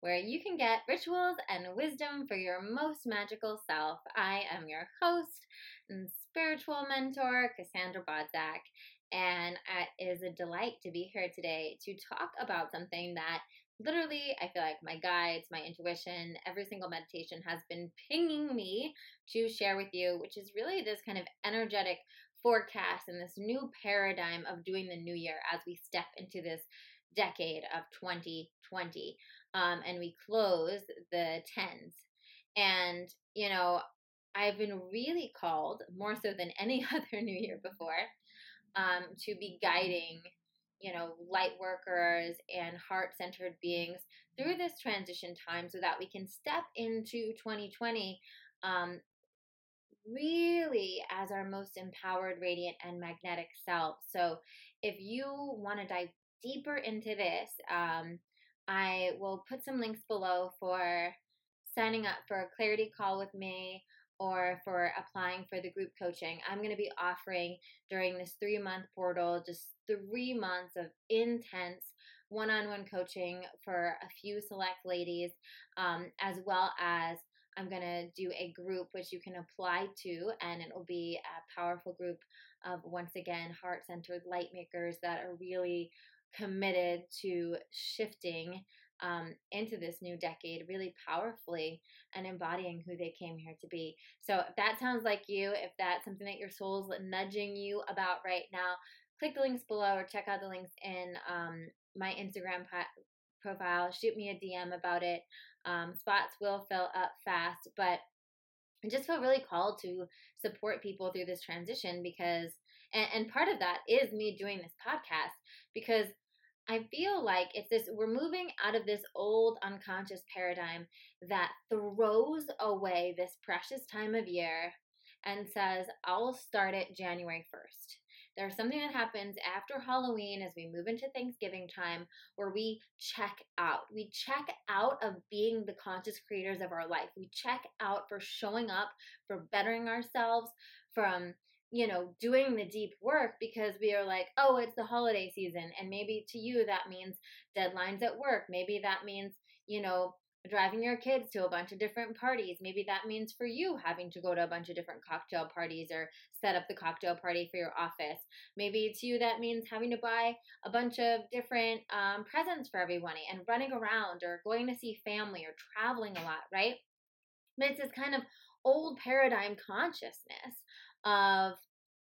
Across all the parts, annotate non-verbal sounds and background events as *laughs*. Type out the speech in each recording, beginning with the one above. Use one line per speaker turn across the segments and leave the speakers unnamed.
where you can get rituals and wisdom for your most magical self. I am your host and spiritual mentor, Cassandra Bodzak, and it is a delight to be here today to talk about something that literally I feel like my guides, my intuition, every single meditation has been pinging me to share with you, which is really this kind of energetic forecast and this new paradigm of doing the new year as we step into this decade of 2020 um, and we close the tens and you know i've been really called more so than any *laughs* other new year before um, to be guiding you know light workers and heart-centered beings through this transition time so that we can step into 2020 um, really as our most empowered, radiant, and magnetic self. So, if you want to dive deeper into this, um, I will put some links below for signing up for a clarity call with me or for applying for the group coaching. I'm going to be offering during this three month portal just three months of intense one on one coaching for a few select ladies, um, as well as I'm going to do a group which you can apply to, and it will be a powerful group of, once again, heart centered light makers that are really committed to shifting um, into this new decade really powerfully and embodying who they came here to be. So, if that sounds like you, if that's something that your soul's nudging you about right now, click the links below or check out the links in um, my Instagram profile. Shoot me a DM about it. Um, spots will fill up fast, but I just feel really called to support people through this transition because, and, and part of that is me doing this podcast because I feel like it's this, we're moving out of this old unconscious paradigm that throws away this precious time of year and says, I'll start it January 1st. There's something that happens after Halloween as we move into Thanksgiving time where we check out. We check out of being the conscious creators of our life. We check out for showing up, for bettering ourselves, from you know, doing the deep work because we are like, oh, it's the holiday season. And maybe to you, that means deadlines at work. Maybe that means, you know, driving your kids to a bunch of different parties. Maybe that means for you having to go to a bunch of different cocktail parties or set up the cocktail party for your office. Maybe to you that means having to buy a bunch of different um, presents for everybody and running around or going to see family or traveling a lot, right? But it's this kind of old paradigm consciousness of,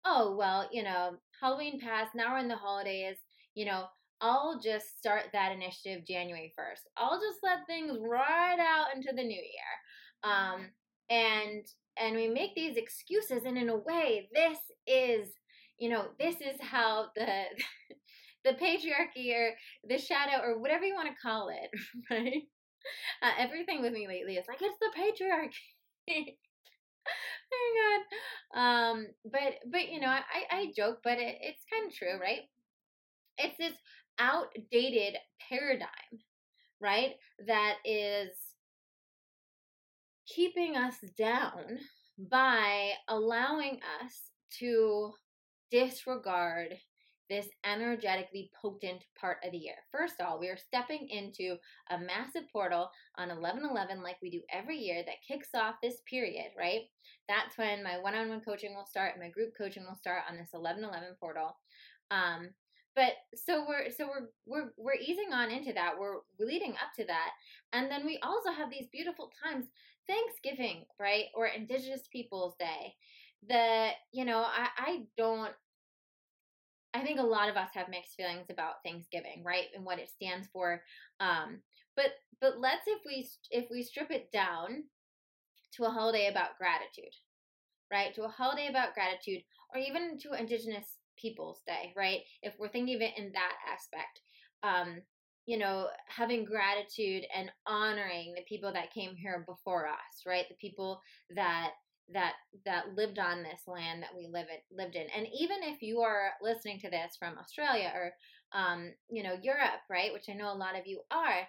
oh, well, you know, Halloween passed, now we're in the holidays, you know, I'll just start that initiative January 1st. I'll just let things ride out into the new year. Um, and and we make these excuses and in a way this is you know this is how the *laughs* the patriarchy or the shadow or whatever you want to call it *laughs* right uh, everything with me lately is like it's the patriarchy *laughs* oh my god um but but you know i i joke but it, it's kind of true right it's this outdated paradigm, right? That is keeping us down by allowing us to disregard this energetically potent part of the year. First of all, we are stepping into a massive portal on 1111 like we do every year that kicks off this period, right? That's when my one-on-one coaching will start and my group coaching will start on this 1111 portal. Um, but so we're so we're we're we're easing on into that we're leading up to that and then we also have these beautiful times thanksgiving right or indigenous peoples day the you know i i don't i think a lot of us have mixed feelings about thanksgiving right and what it stands for um but but let's if we if we strip it down to a holiday about gratitude right to a holiday about gratitude or even to indigenous People's Day, right? If we're thinking of it in that aspect, um, you know, having gratitude and honoring the people that came here before us, right? The people that that that lived on this land that we live in, lived in. And even if you are listening to this from Australia or um, you know, Europe, right, which I know a lot of you are,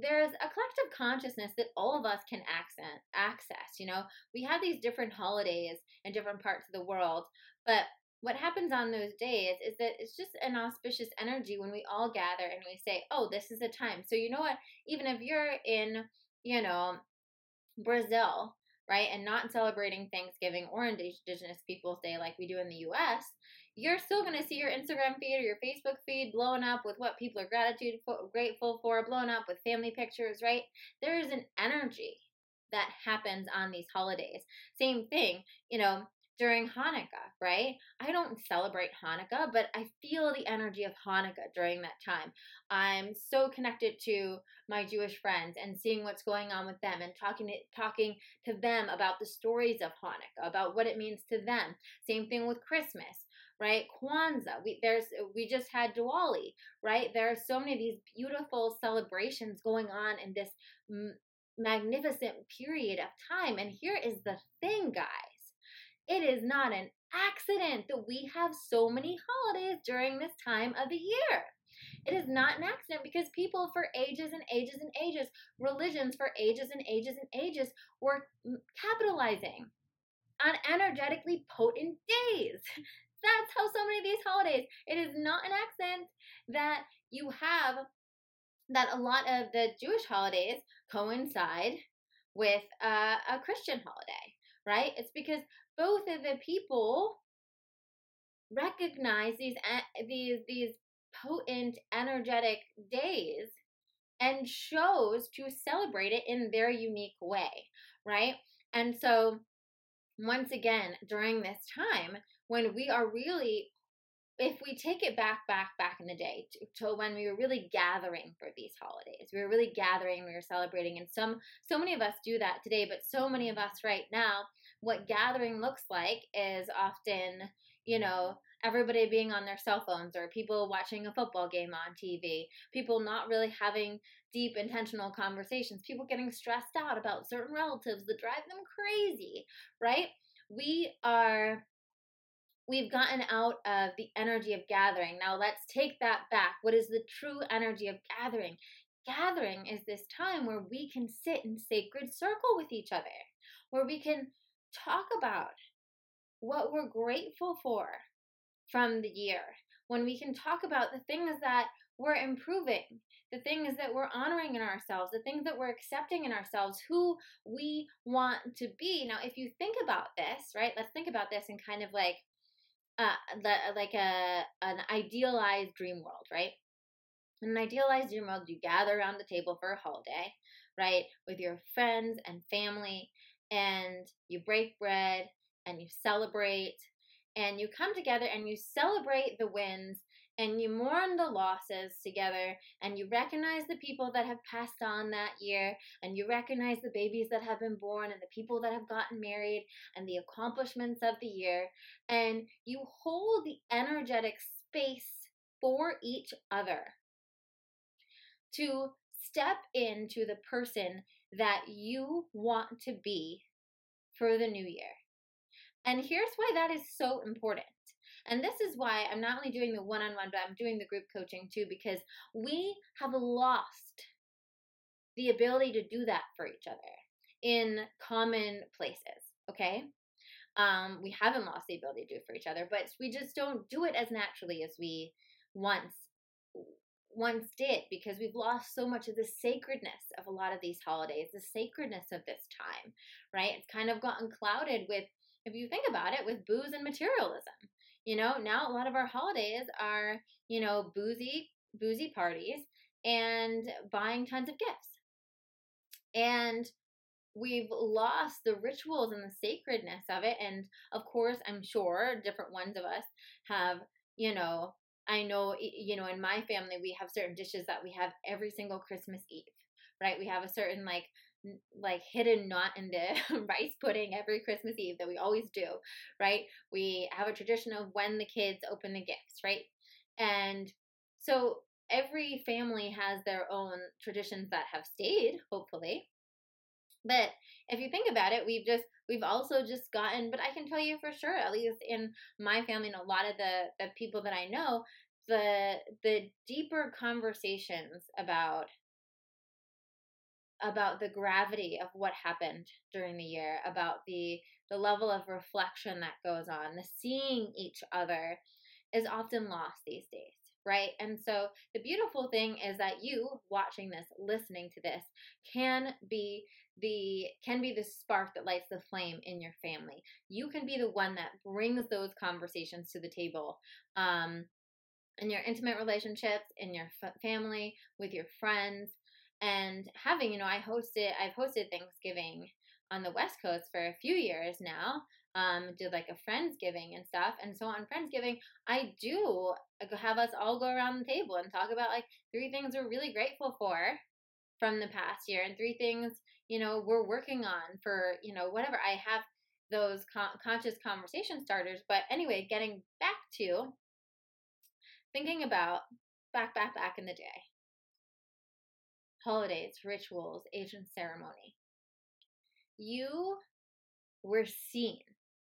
there's a collective consciousness that all of us can accent, access. You know, we have these different holidays in different parts of the world, but what happens on those days is that it's just an auspicious energy when we all gather and we say, oh, this is a time. So, you know what? Even if you're in, you know, Brazil, right, and not celebrating Thanksgiving or Indigenous Peoples Day like we do in the US, you're still going to see your Instagram feed or your Facebook feed blowing up with what people are gratitude for, grateful for, blowing up with family pictures, right? There is an energy that happens on these holidays. Same thing, you know, during Hanukkah, right? I don't celebrate Hanukkah, but I feel the energy of Hanukkah during that time. I'm so connected to my Jewish friends and seeing what's going on with them and talking to, talking to them about the stories of Hanukkah, about what it means to them. Same thing with Christmas, right? Kwanzaa. We there's we just had Diwali, right? There are so many of these beautiful celebrations going on in this magnificent period of time. And here is the thing, guys it is not an accident that we have so many holidays during this time of the year. It is not an accident because people for ages and ages and ages, religions for ages and ages and ages, were capitalizing on energetically potent days. *laughs* That's how so many of these holidays. It is not an accident that you have that a lot of the Jewish holidays coincide with uh, a Christian holiday, right? It's because both of the people recognize these these these potent energetic days and chose to celebrate it in their unique way right? And so once again during this time when we are really if we take it back back back in the day to, to, when we were really gathering for these holidays we were really gathering we were celebrating and some so many of us do that today but so many of us right now what gathering looks like is often, you know, everybody being on their cell phones or people watching a football game on TV, people not really having deep intentional conversations, people getting stressed out about certain relatives that drive them crazy, right? We are we've gotten out of the energy of gathering. Now let's take that back. What is the true energy of gathering? Gathering is this time where we can sit in sacred circle with each other, where we can talk about what we're grateful for from the year, when we can talk about the things that we're improving, the things that we're honoring in ourselves, the things that we're accepting in ourselves, who we want to be. Now, if you think about this, right, let's think about this in kind of like uh, like a an idealized dream world, right? In an idealized dream world, you gather around the table for a holiday, right, with your friends and family, and you break bread and you celebrate and you come together and you celebrate the wins and you mourn the losses together and you recognize the people that have passed on that year and you recognize the babies that have been born and the people that have gotten married and the accomplishments of the year and you hold the energetic space for each other to step into the person that you want to be for the new year. And here's why that is so important. And this is why I'm not only doing the one on one, but I'm doing the group coaching too, because we have lost the ability to do that for each other in common places, okay? Um, we haven't lost the ability to do it for each other, but we just don't do it as naturally as we once once did because we've lost so much of the sacredness of a lot of these holidays, the sacredness of this time, right? It's kind of gotten clouded with, if you think about it, with booze and materialism. You know, now a lot of our holidays are, you know, boozy, boozy parties and buying tons of gifts. And we've lost the rituals and the sacredness of it. And of course, I'm sure different ones of us have, you know, I know, you know, in my family, we have certain dishes that we have every single Christmas Eve, right? We have a certain like like hidden knot in the *laughs* rice pudding every Christmas Eve that we always do, right? We have a tradition of when the kids open the gifts, right? And so every family has their own traditions that have stayed, hopefully. But if you think about it, we've just we've also just gotten but I can tell you for sure, at least in my family and a lot of the, the people that I know, the the deeper conversations about about the gravity of what happened during the year, about the the level of reflection that goes on, the seeing each other is often lost these days, right? And so the beautiful thing is that you watching this, listening to this can be the can be the spark that lights the flame in your family. You can be the one that brings those conversations to the table. Um in your intimate relationships, in your family, with your friends, and having, you know, I hosted, I've hosted Thanksgiving on the West Coast for a few years now. Um, did like a Friendsgiving and stuff. And so on Friendsgiving, I do have us all go around the table and talk about like three things we're really grateful for from the past year and three things, you know, we're working on for, you know, whatever. I have those con- conscious conversation starters. But anyway, getting back to thinking about back, back, back in the day holidays, rituals, ancient ceremony. You were seen.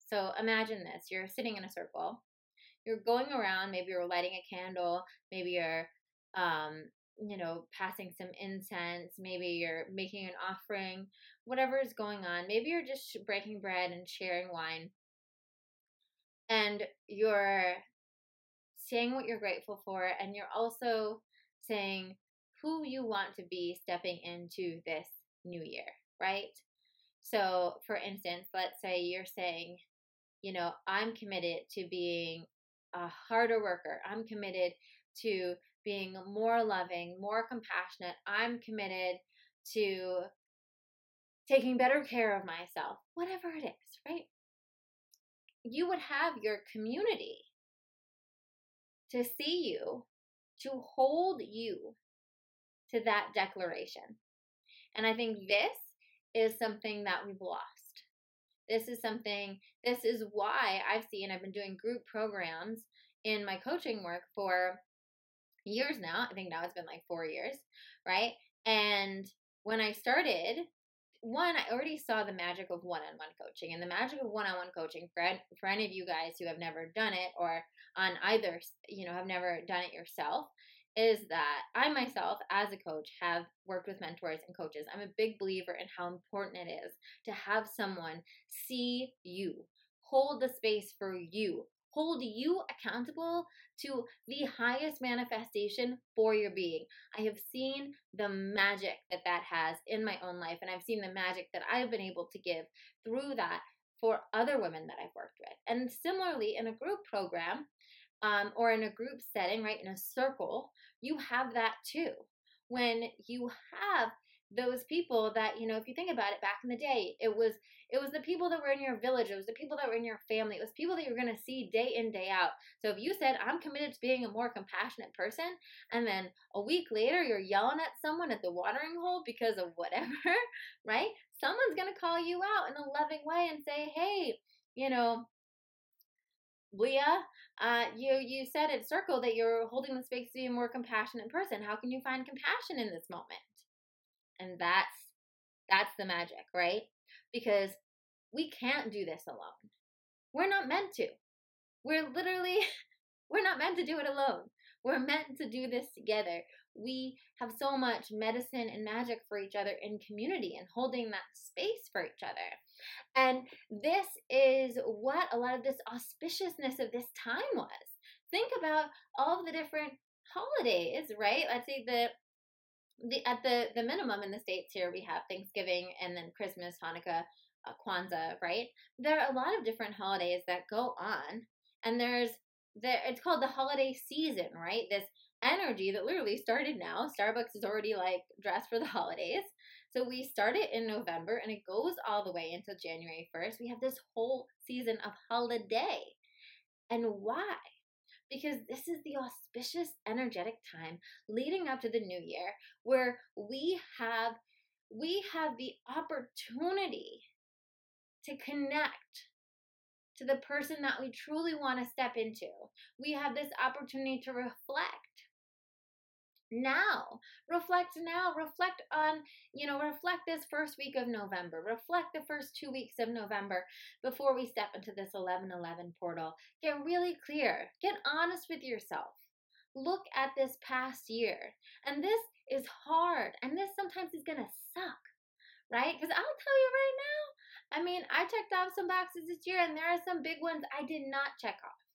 So imagine this you're sitting in a circle, you're going around, maybe you're lighting a candle, maybe you're, um, you know, passing some incense, maybe you're making an offering, whatever is going on. Maybe you're just breaking bread and sharing wine. And you're saying what you're grateful for, and you're also saying, who you want to be stepping into this new year, right? So, for instance, let's say you're saying, you know, I'm committed to being a harder worker. I'm committed to being more loving, more compassionate. I'm committed to taking better care of myself, whatever it is, right? You would have your community to see you, to hold you to that declaration. And I think this is something that we've lost. This is something, this is why I've seen, I've been doing group programs in my coaching work for years now. I think now it's been like four years, right? And when I started, one, I already saw the magic of one on one coaching and the magic of one on one coaching for, for any of you guys who have never done it or on either, you know, have never done it yourself is that I myself, as a coach, have worked with mentors and coaches. I'm a big believer in how important it is to have someone see you, hold the space for you, hold you accountable to the highest manifestation for your being. I have seen the magic that that has in my own life, and I've seen the magic that I've been able to give through that for other women that I've worked with. And similarly, in a group program, um, or in a group setting, right, in a circle, you have that too. When you have those people that you know if you think about it back in the day it was it was the people that were in your village it was the people that were in your family it was people that you're going to see day in day out so if you said i'm committed to being a more compassionate person and then a week later you're yelling at someone at the watering hole because of whatever *laughs* right someone's going to call you out in a loving way and say hey you know Leah, uh, you you said at Circle that you're holding the space to be a more compassionate person. How can you find compassion in this moment? And that's that's the magic, right? Because we can't do this alone. We're not meant to. We're literally *laughs* we're not meant to do it alone. We're meant to do this together. We have so much medicine and magic for each other in community and holding that space for each other. And this is what a lot of this auspiciousness of this time was. Think about all of the different holidays, right? Let's say the the at the the minimum in the states here we have Thanksgiving and then Christmas, Hanukkah, uh, Kwanzaa, right? There are a lot of different holidays that go on, and there's there it's called the holiday season, right? This energy that literally started now. Starbucks is already like dressed for the *laughs* holidays. So we started in November and it goes all the way until January 1st. We have this whole season of holiday. And why? Because this is the auspicious, energetic time leading up to the new year where we have we have the opportunity to connect to the person that we truly want to step into. We have this opportunity to reflect now. Reflect now. Reflect on, you know, reflect this first week of November. Reflect the first two weeks of November before we step into this 1111 portal. Get really clear. Get honest with yourself. Look at this past year. And this is hard. And this sometimes is going to suck, right? Because I'll tell you right now, I mean, I checked off some boxes this year, and there are some big ones I did not check off.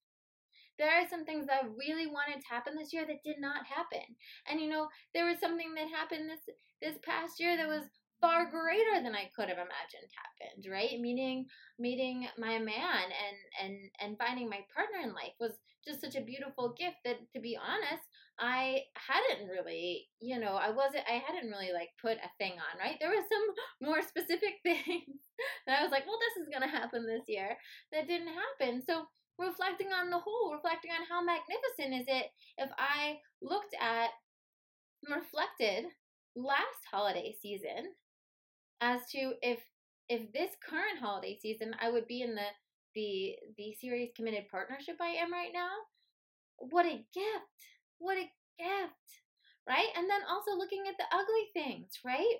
There are some things I really wanted to happen this year that did not happen. And you know, there was something that happened this this past year that was far greater than I could have imagined happened, right? Meeting meeting my man and and and finding my partner in life was just such a beautiful gift that to be honest, I hadn't really, you know, I wasn't I hadn't really like put a thing on, right? There was some *laughs* more specific *laughs* things that I was like, well, this is going to happen this year that didn't happen. So, reflecting on the whole, reflecting on how magnificent is it if I looked at reflected last holiday season as to if if this current holiday season I would be in the the the serious committed partnership I am right now. What a gift. What a gift. Right? And then also looking at the ugly things, right?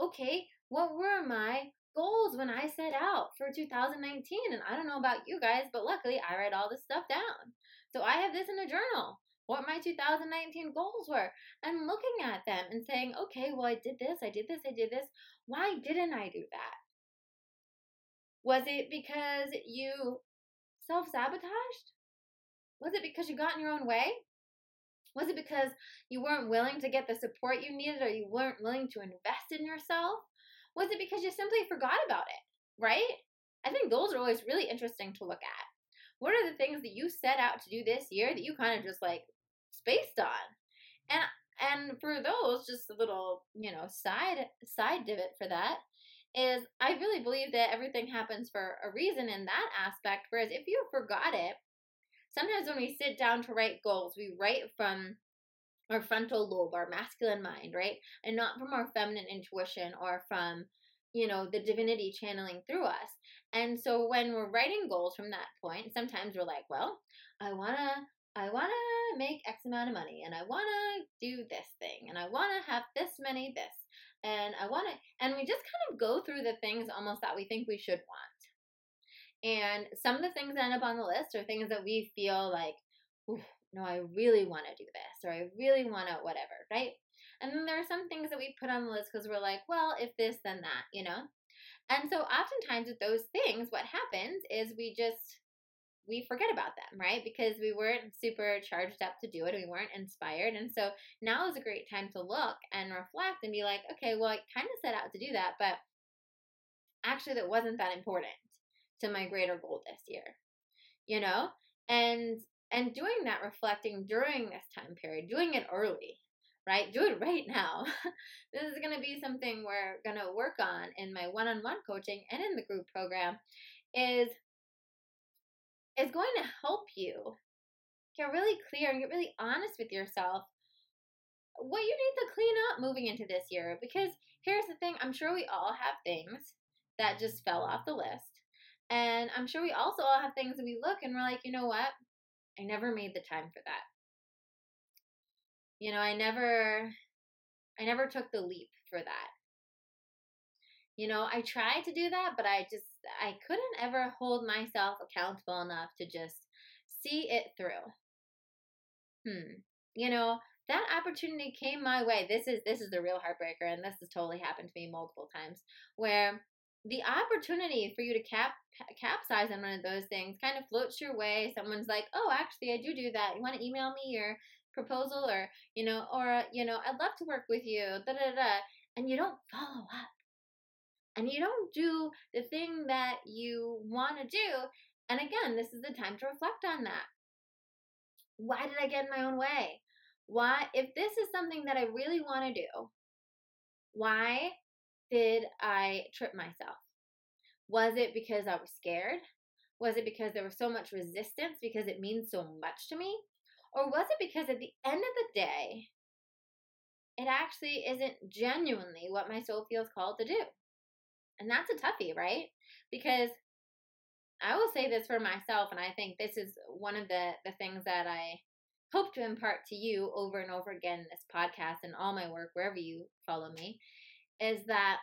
Okay, what were my goals when I set out for 2019? And I don't know about you guys, but luckily I write all this stuff down. So I have this in a journal what my 2019 goals were and looking at them and saying, okay, well, I did this, I did this, I did this. Why didn't I do that? Was it because you self sabotaged? Was it because you got in your own way? Was it because you weren't willing to get the support you needed or you weren't willing to invest in yourself? Was it because you simply forgot about it? Right? I think those are always really interesting to look at. What are the things that you set out to do this year that you kind of just like spaced on. And and for those, just a little, you know, side side divot for that is I really believe that everything happens for a reason in that aspect. Whereas if you forgot it, sometimes when we sit down to write goals, we write from our frontal lobe, our masculine mind, right? And not from our feminine intuition or from, you know, the divinity channeling through us. And so when we're writing goals from that point, sometimes we're like, well, I want to I want to make X amount of money and I want to do this thing and I want to have this many this and I want to, and we just kind of go through the things almost that we think we should want. And some of the things that end up on the list are things that we feel like, no, I really want to do this or I really want to whatever, right? And then there are some things that we put on the list because we're like, well, if this, then that, you know? And so oftentimes with those things, what happens is we just we forget about them, right? Because we weren't super charged up to do it. We weren't inspired. And so now is a great time to look and reflect and be like, okay, well, I kind of set out to do that, but actually that wasn't that important to my greater goal this year. You know? And and doing that reflecting during this time period, doing it early, right? Do it right now. *laughs* this is going to be something we're going to work on in my one-on-one coaching and in the group program is is going to help you get really clear and get really honest with yourself what you need to clean up moving into this year. Because here's the thing I'm sure we all have things that just fell off the list. And I'm sure we also all have things that we look and we're like, you know what? I never made the time for that. You know, I never I never took the leap for that. You know, I tried to do that, but I just I couldn't ever hold myself accountable enough to just see it through. Hmm. You know, that opportunity came my way. This is this is the real heartbreaker, and this has totally happened to me multiple times, where the opportunity for you to cap capsize on one of those things kind of floats your way. Someone's like, "Oh, actually, I do do that. You want to email me your proposal, or you know, or you know, I'd love to work with you." Da da da, and you don't follow up and you don't do the thing that you want to do. And again, this is the time to reflect on that. Why did I get in my own way? Why, if this is something that I really want to do, why did I trip myself? Was it because I was scared? Was it because there was so much resistance because it means so much to me? Or was it because at the end of the day, it actually isn't genuinely what my soul feels called to do? And that's a toughie, right? Because I will say this for myself, and I think this is one of the, the things that I hope to impart to you over and over again in this podcast and all my work, wherever you follow me, is that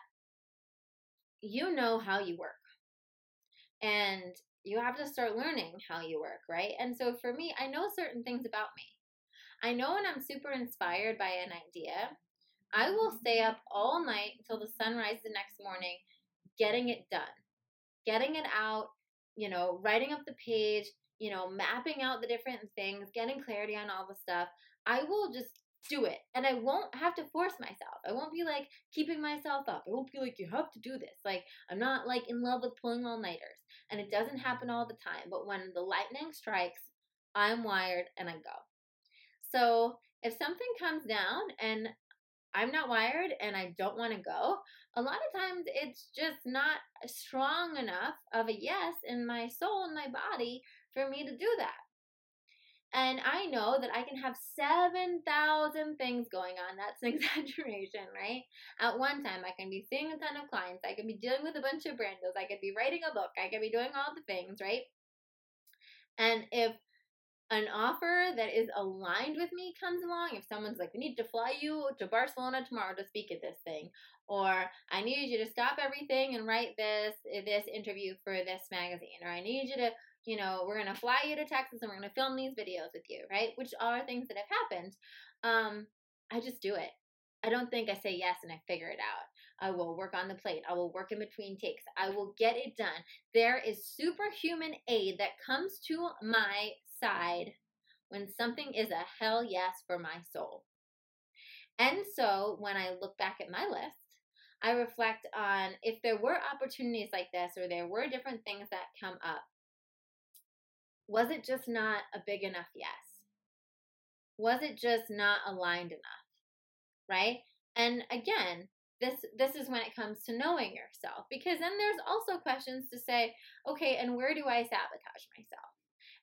you know how you work. And you have to start learning how you work, right? And so for me, I know certain things about me. I know when I'm super inspired by an idea, I will stay up all night until the sun rises the next morning getting it done. getting it out, you know, writing up the page, you know, mapping out the different things, getting clarity on all the stuff, I will just do it. And I won't have to force myself. I won't be like keeping myself up. I won't be like, you have to do this. Like, I'm not like in love with pulling all nighters. And it doesn't happen all the time. But when the lightning strikes, I'm wired and I go. So if something comes down and I'm not wired and I don't want to go, a lot of times it's just not strong enough of a yes in my soul and my body for me to do that. And I know that I can have 7,000 things going on. That's an *laughs* exaggeration, right? At one time, I can be seeing a ton of clients. I can be dealing with a bunch of brand deals. I could be writing a book. I could be doing all the things, right? And if an offer that is aligned with me comes along, if someone's like, we need to fly you to Barcelona tomorrow to speak at this thing, or I need you to stop everything and write this eh, this interview for this magazine, or I need you to you know, we're gonna fly you to Texas and we're gonna film these videos with you, right? Which are things that have happened. Um, I just do it. I don't think I say yes and I figure it out. I will work on the plate. I will work in between takes. I will get it done. There is superhuman aid that comes to my side when something is a hell yes for my soul. And so when I look back at my list, I reflect on if there were opportunities like this or there were different things that come up was it just not a big enough yes? Was it just not aligned enough? Right? And again, this this is when it comes to knowing yourself because then there's also questions to say, okay, and where do I sabotage myself?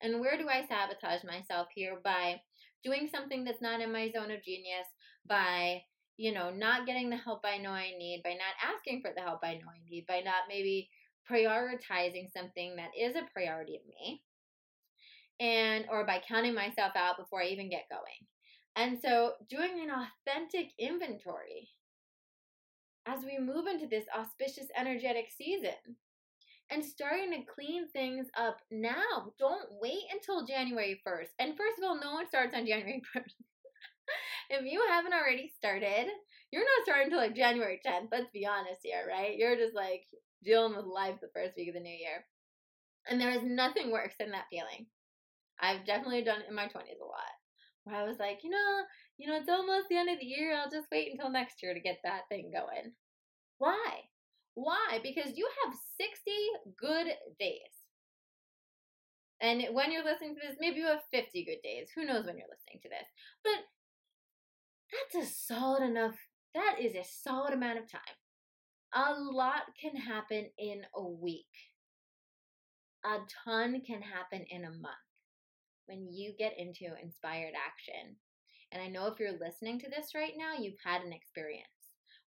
And where do I sabotage myself here by doing something that's not in my zone of genius, by you know, not getting the help I know I need, by not asking for the help I know I need, by not maybe prioritizing something that is a priority of me and or by counting myself out before I even get going. And so doing an authentic inventory as we move into this auspicious energetic season and starting to clean things up now. Don't wait until January 1st. And first of all, no one starts on January *laughs* 1st. if you haven't already started, you're not starting until like January 10th. Let's be honest here, right? You're just like dealing with life the first week of the new year. And there is nothing worse than that feeling. I've definitely done it in my 20s a lot. Where I was like, you know, you know, it's almost the end of the year. I'll just wait until next year to get that thing going. Why? Why? Because you have 60 good days. And when you're listening to this, maybe you have 50 good days. Who knows when you're listening to this? But that's a solid enough, that is a solid amount of time. A lot can happen in a week, a ton can happen in a month when you get into inspired action. And I know if you're listening to this right now, you've had an experience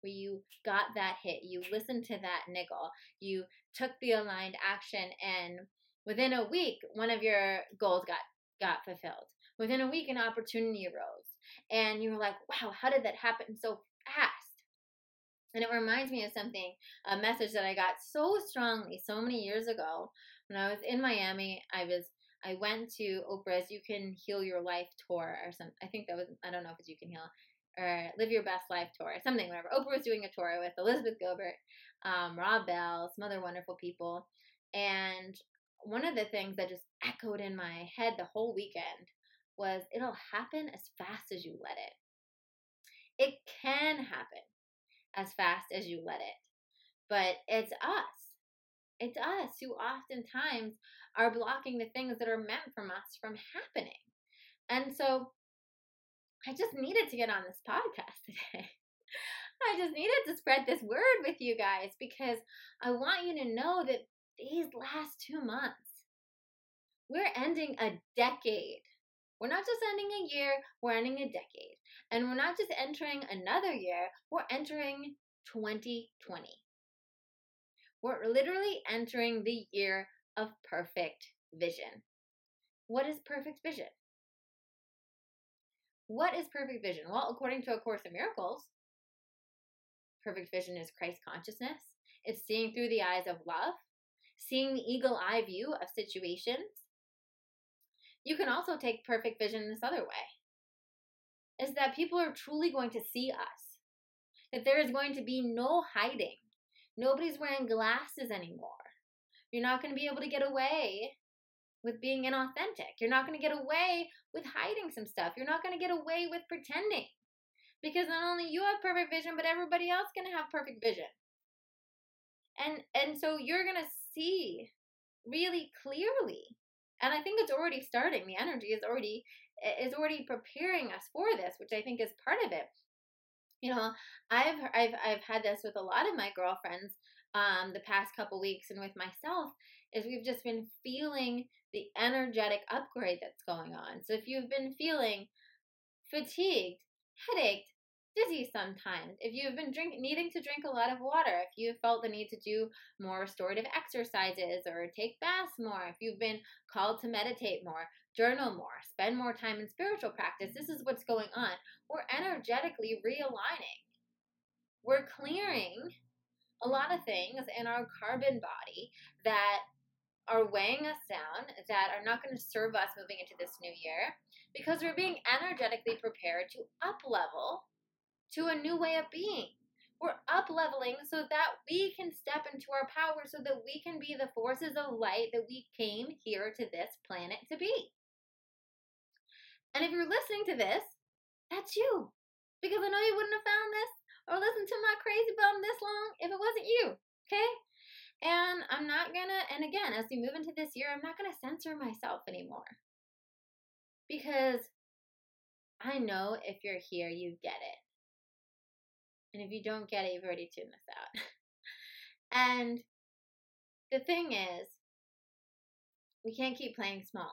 where you got that hit, you listened to that niggle, you took the aligned action, and within a week, one of your goals got got fulfilled. Within a week, an opportunity arose, and you were like, "Wow, how did that happen so fast?" And it reminds me of something, a message that I got so strongly so many years ago when I was in Miami. I was I went to Oprah's You Can Heal Your Life tour or something. I think that was, I don't know if it's You Can Heal or Live Your Best Life tour, or something, whatever. Oprah was doing a tour with Elizabeth Gilbert, um, Rob Bell, some other wonderful people. And one of the things that just echoed in my head the whole weekend was it'll happen as fast as you let it. It can happen as fast as you let it. But it's us. It's us who oftentimes are blocking the things that are meant from us from happening. And so I just needed to get on this podcast *laughs* today. I just needed to spread this word with you guys because I want you to know that these last two months, we're ending a decade. We're not just ending a year, we're ending a decade. And we're not just entering another year, we're entering 2020. We're literally entering the year of perfect vision. What is perfect vision? What is perfect vision? Well, according to A Course in Miracles, perfect vision is Christ consciousness. It's seeing through the eyes of love, seeing the eagle eye view of situations. You can also take perfect vision this other way is that people are truly going to see us, that there is going to be no hiding. Nobody's wearing glasses anymore. You're not going to be able to get away with being inauthentic. You're not going to get away with hiding some stuff. You're not going to get away with pretending. Because not only you have perfect vision, but everybody else going to have perfect vision. And and so you're going to see really clearly. And I think it's already starting. The energy is already is already preparing us for this, which I think is part of it. You know, I've I've I've had this with a lot of my girlfriends um, the past couple weeks and with myself is we've just been feeling the energetic upgrade that's going on. So if you've been feeling fatigued, headached, dizzy sometimes, if you've been drink, needing to drink a lot of water, if you've felt the need to do more restorative exercises or take baths more, if you've been called to meditate more, journal more, spend more time in spiritual practice, this is what's going on. We're energetically realigning. We're clearing a lot of things in our carbon body that are weighing us down, that are not going to serve us moving into this new year, because we're being energetically prepared to up level to a new way of being. We're up leveling so that we can step into our power, so that we can be the forces of light that we came here to this planet to be. And if you're listening to this, that's you. Because I know you wouldn't have found this or listened to my crazy bum this long if it wasn't you. Okay? And I'm not gonna, and again, as we move into this year, I'm not gonna censor myself anymore. Because I know if you're here, you get it. And if you don't get it, you've already tuned this out. *laughs* and the thing is, we can't keep playing small.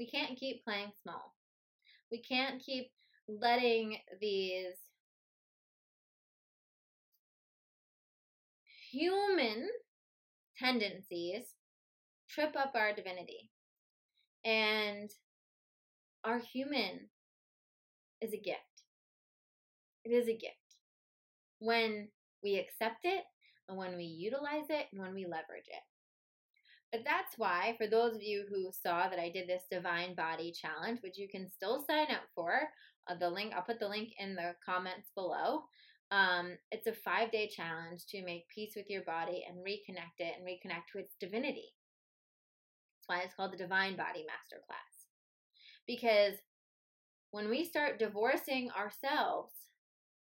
We can't keep playing small. We can't keep letting these human tendencies trip up our divinity. And our human is a gift. It is a gift. When we accept it and when we utilize it and when we leverage it. But that's why, for those of you who saw that I did this Divine Body Challenge, which you can still sign up for, uh, the link, I'll put the link in the comments below. Um, it's a five day challenge to make peace with your body and reconnect it and reconnect to its divinity. That's why it's called the Divine Body Masterclass. Because when we start divorcing ourselves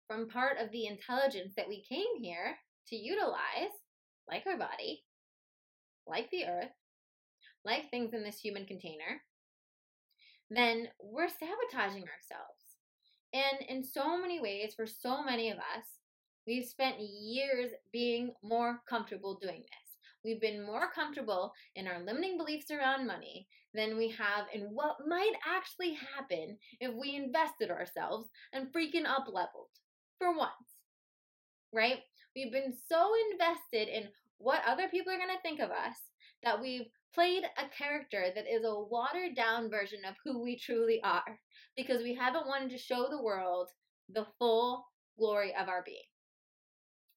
from part of the intelligence that we came here to utilize, like our body, like the earth, like things in this human container, then we're sabotaging ourselves. And in so many ways, for so many of us, we've spent years being more comfortable doing this. We've been more comfortable in our limiting beliefs around money than we have in what might actually happen if we invested ourselves and freaking up leveled for once. Right? We've been so invested in what other people are going to think of us that we've played a character that is a watered down version of who we truly are because we haven't wanted to show the world the full glory of our being.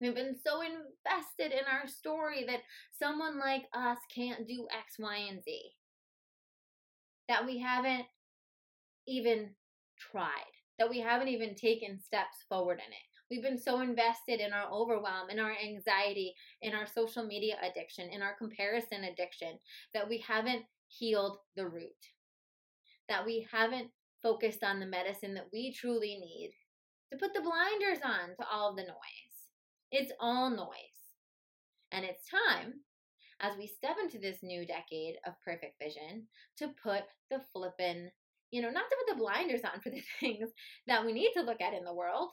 We've been so invested in our story that someone like us can't do X, Y, and Z that we haven't even tried, that we haven't even taken steps forward in it. We've been so invested in our overwhelm, in our anxiety, in our social media addiction, in our comparison addiction, that we haven't healed the root, that we haven't focused on the medicine that we truly need to put the blinders on to all of the noise. It's all noise. And it's time, as we step into this new decade of perfect vision, to put the flippin', you know, not to put the blinders on for the *laughs* things that we need to look at in the world.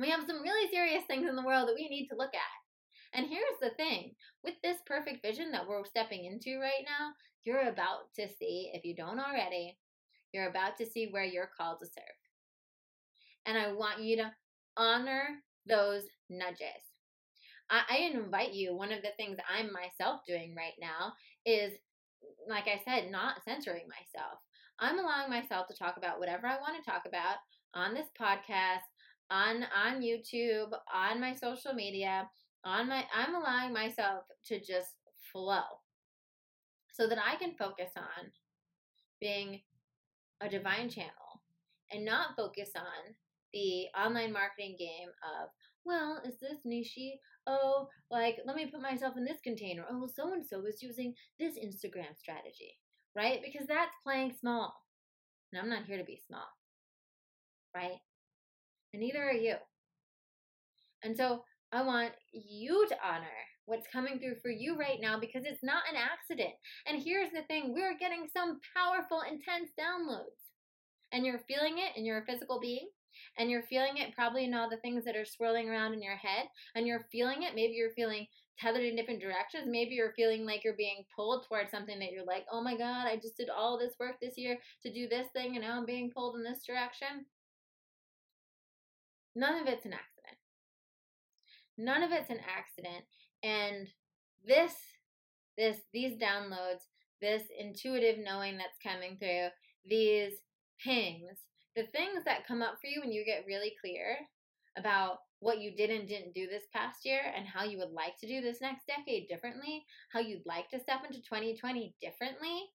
We have some really serious things in the world that we need to look at. And here's the thing with this perfect vision that we're stepping into right now, you're about to see, if you don't already, you're about to see where you're called to serve. And I want you to honor those nudges. I, invite you, one of the things I'm myself doing right now is, like I said, not censoring myself. I'm allowing myself to talk about whatever I want to talk about on this podcast, on on YouTube, on my social media, on my I'm allowing myself to just flow so that I can focus on being a divine channel and not focus on the online marketing game of, well, is this niche oh, like, let me put myself in this container. Oh, so and so is using this Instagram strategy, right? Because that's playing small. And I'm not here to be small, right? And neither are you. And so I want you to honor what's coming through for you right now because it's not an accident. And here's the thing we're getting some powerful, intense downloads. And you're feeling it in your physical being and you're feeling it probably in all the things that are swirling around in your head and you're feeling it maybe you're feeling tethered in different directions maybe you're feeling like you're being pulled towards something that you're like oh my god i just did all this work this year to do this thing and now i'm being pulled in this direction none of it's an accident none of it's an accident and this this these downloads this intuitive knowing that's coming through these pings the things that come up for you when you get really clear about what you did and didn't do this past year and how you would like to do this next decade differently, how you'd like to step into 2020 differently,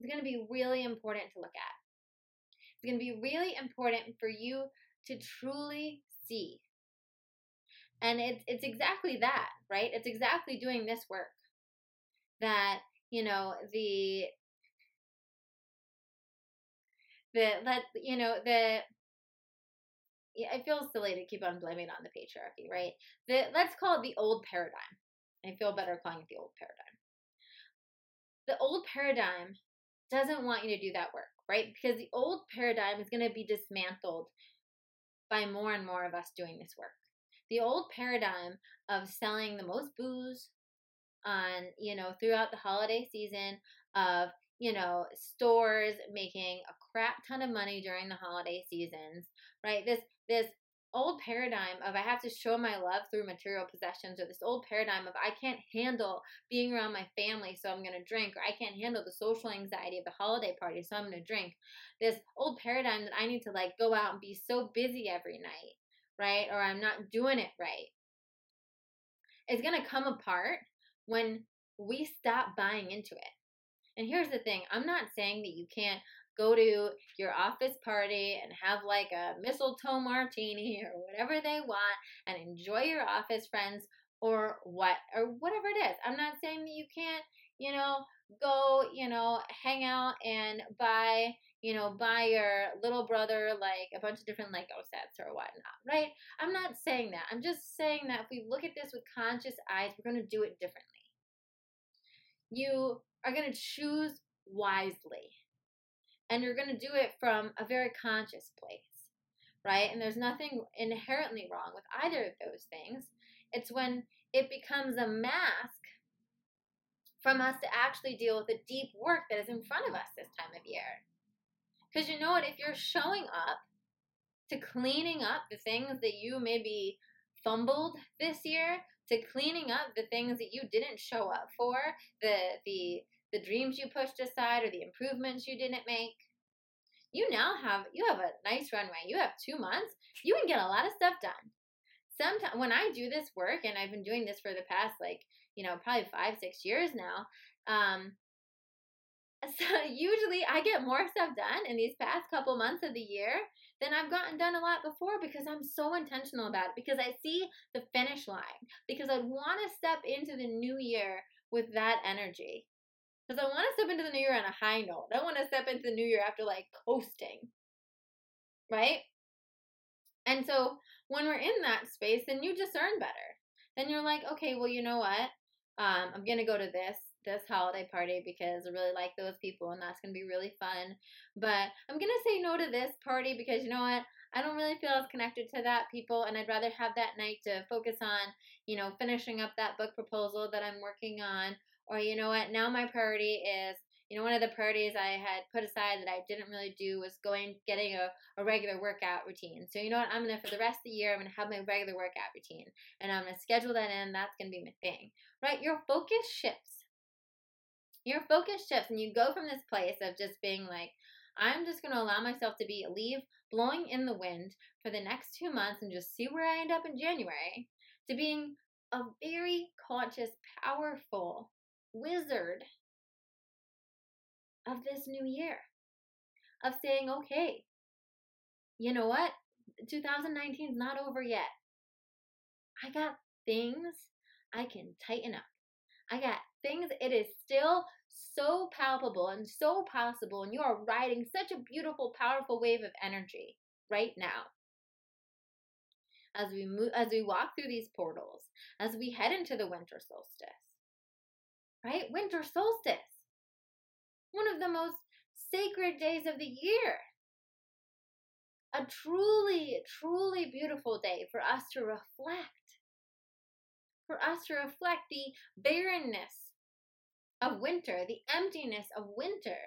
it's going to be really important to look at. It's going to be really important for you to truly see. And it's it's exactly that, right? It's exactly doing this work. That, you know, the the let you know the it feels silly to keep on blaming on the patriarchy, right? The let's call it the old paradigm. I feel better calling it the old paradigm. The old paradigm doesn't want you to do that work, right? Because the old paradigm is going to be dismantled by more and more of us doing this work. The old paradigm of selling the most booze on, you know, throughout the holiday season, of you know, stores making a crap ton of money during the holiday seasons, right? This this old paradigm of I have to show my love through material possessions, or this old paradigm of I can't handle being around my family, so I'm going to drink, or I can't handle the social anxiety of the holiday party, so I'm going to drink. This old paradigm that I need to like go out and be so busy every night, right? Or I'm not doing it right. It's going to come apart when we stop buying into it. And here's the thing I'm not saying that you can't go to your office party and have like a mistletoe martini *laughs* or whatever they want and enjoy your office friends or what or whatever it is. I'm not saying that you can't, you know, go, you know, hang out and buy, you know, buy your little brother like a bunch of different Lego sets or whatnot, right? I'm not saying that. I'm just saying that if we look at this with conscious eyes, we're going to do it differently. You are going to choose wisely. And you're going to do it from a very conscious place, right? And there's nothing inherently wrong with either of those things. It's when it becomes a mask from us to actually deal with the deep work that is in front of us this time of year. Because you know what? If you're showing up to cleaning up the things that you maybe fumbled this year, to cleaning up the things that you didn't show up for, the the the dreams you pushed aside or the improvements you didn't make. You now have you have a nice runway. You have 2 months. You can get a lot of stuff done. Sometimes when I do this work and I've been doing this for the past like, you know, probably 5 6 years now, um *laughs* so usually I get more stuff done in these past couple months of the year than I've gotten done a lot before because I'm so intentional about it because I see the finish line because I want to step into the new year with that energy. Because I want to step into the new year on a high note. I want to step into the new year after like coasting. Right? And so when we're in that space, then you discern better. Then you're like, okay, well, you know what? Um, I'm gonna go to this this holiday party because I really like those people and that's gonna be really fun. But I'm gonna say no to this party because you know what? I don't really feel as connected to that people and I'd rather have that night to focus on, you know, finishing up that book proposal that I'm working on or you know what, now my priority is you know, one of the priorities I had put aside that I didn't really do was going getting a, a regular workout routine. So you know what, I'm gonna for the rest of the year I'm gonna have my regular workout routine and I'm gonna schedule that in, that's gonna be my thing. Right? Your focus shifts. Your focus shifts and you go from this place of just being like, I'm just gonna allow myself to be leaf blowing in the wind for the next two months and just see where I end up in January to being a very conscious, powerful wizard of this new year of saying, okay, you know what? 2019 is not over yet. I got things I can tighten up. I got things, it is still so palpable and so possible, and you are riding such a beautiful, powerful wave of energy right now. As we move, as we walk through these portals, as we head into the winter solstice, right? Winter solstice, one of the most sacred days of the year. A truly, truly beautiful day for us to reflect, for us to reflect the barrenness of winter, the emptiness of winter.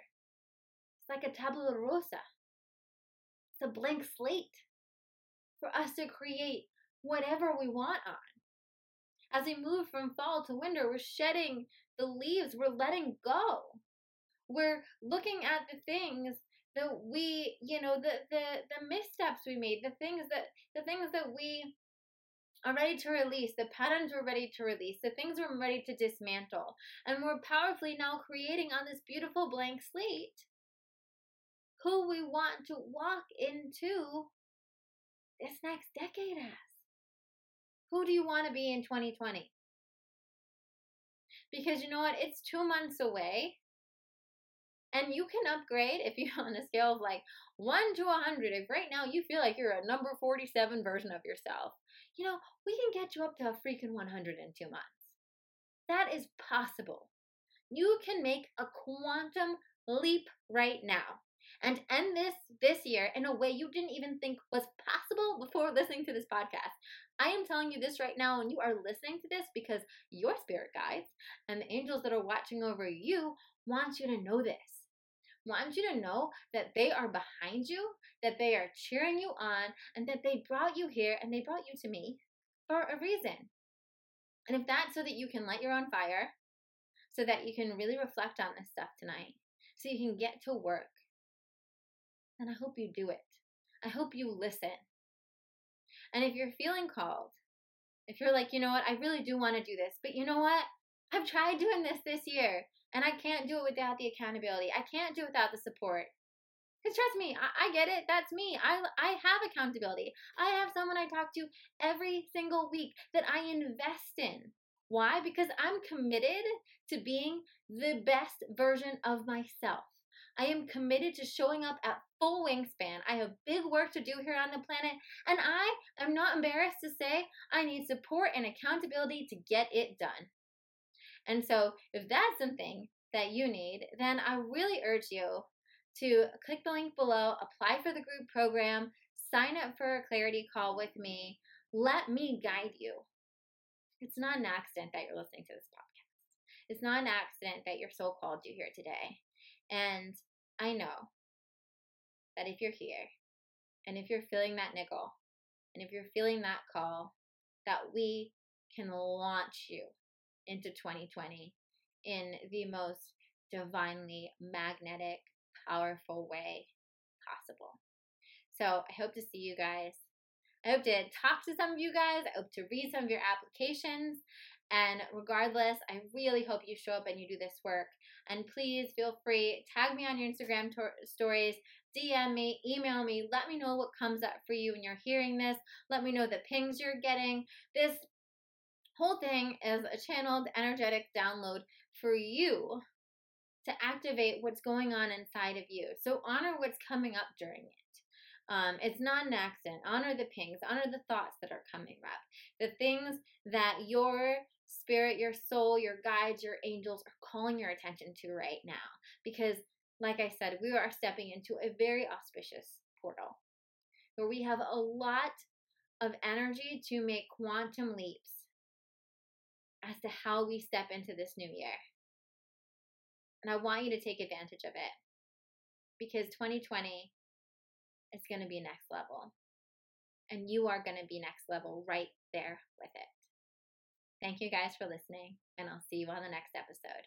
It's like a tabula rasa. It's a blank slate for us to create whatever we want on. As we move from fall to winter, we're shedding the leaves, we're letting go. We're looking at the things that we, you know, the the the missteps we made, the things that the things that we are ready to release, the patterns we're ready to release, the things we're ready to dismantle. And we're powerfully now creating on this beautiful blank slate who we want to walk into this next decade as. Who do you want to be in 2020? Because you know what? It's two months away. And you can upgrade if you're *laughs* on a scale of like 1 to 100. If right now you feel like you're a number 47 version of yourself, you know, we can get you up to a freaking 100 in two months. That is possible. You can make a quantum leap right now and end this this year in a way you didn't even think was possible before listening to this podcast. I am telling you this right now, and you are listening to this because your spirit guides and the angels that are watching over you want you to know this. Want you to know that they are behind you, that they are cheering you on, and that they brought you here and they brought you to me for a reason. And if that's so that you can light your own fire, so that you can really reflect on this stuff tonight, so you can get to work, then I hope you do it. I hope you listen. And if you're feeling called, if you're like, you know what, I really do want to do this, but you know what? I've tried doing this this year and I can't do it without the accountability. I can't do it without the support. Because trust me, I, I, get it. That's me. I, I have accountability. I have someone I talk to every single week that I invest in. Why? Because I'm committed to being the best version of myself. I am committed to showing up at full wingspan. I have big work to do here on the planet, and I am not embarrassed to say I need support and accountability to get it done. And so, if that's something that you need, then I really urge you to click the link below, apply for the group program, sign up for a clarity call with me. Let me guide you. It's not an accident that you're listening to this podcast. It's not an accident that your soul called you here today. And I know that if you're here and if you're feeling that nickel and if you're feeling that call, that we can launch you into 2020 in the most divinely magnetic, powerful way possible. So I hope to see you guys. I hope to talk to some of you guys. I hope to read some of your applications. And regardless, I really hope you show up and you do this work. And please feel free, tag me on your Instagram stories, DM me, email me, let me know what comes up for you when you're hearing this. Let me know the pings you're getting. This whole thing is a channeled energetic download for you to activate what's going on inside of you. So honor what's coming up during it. Um, it's not an accident. Honor the pings, honor the thoughts that are coming up, the things that your spirit, your soul, your guides, your angels are calling your attention to right now. Because, like I said, we are stepping into a very auspicious portal where we have a lot of energy to make quantum leaps as to how we step into this new year. And I want you to take advantage of it because 2020 is going to be next level. And you are going to be next level right there with it. Thank you guys for listening, and I'll see you on the next episode.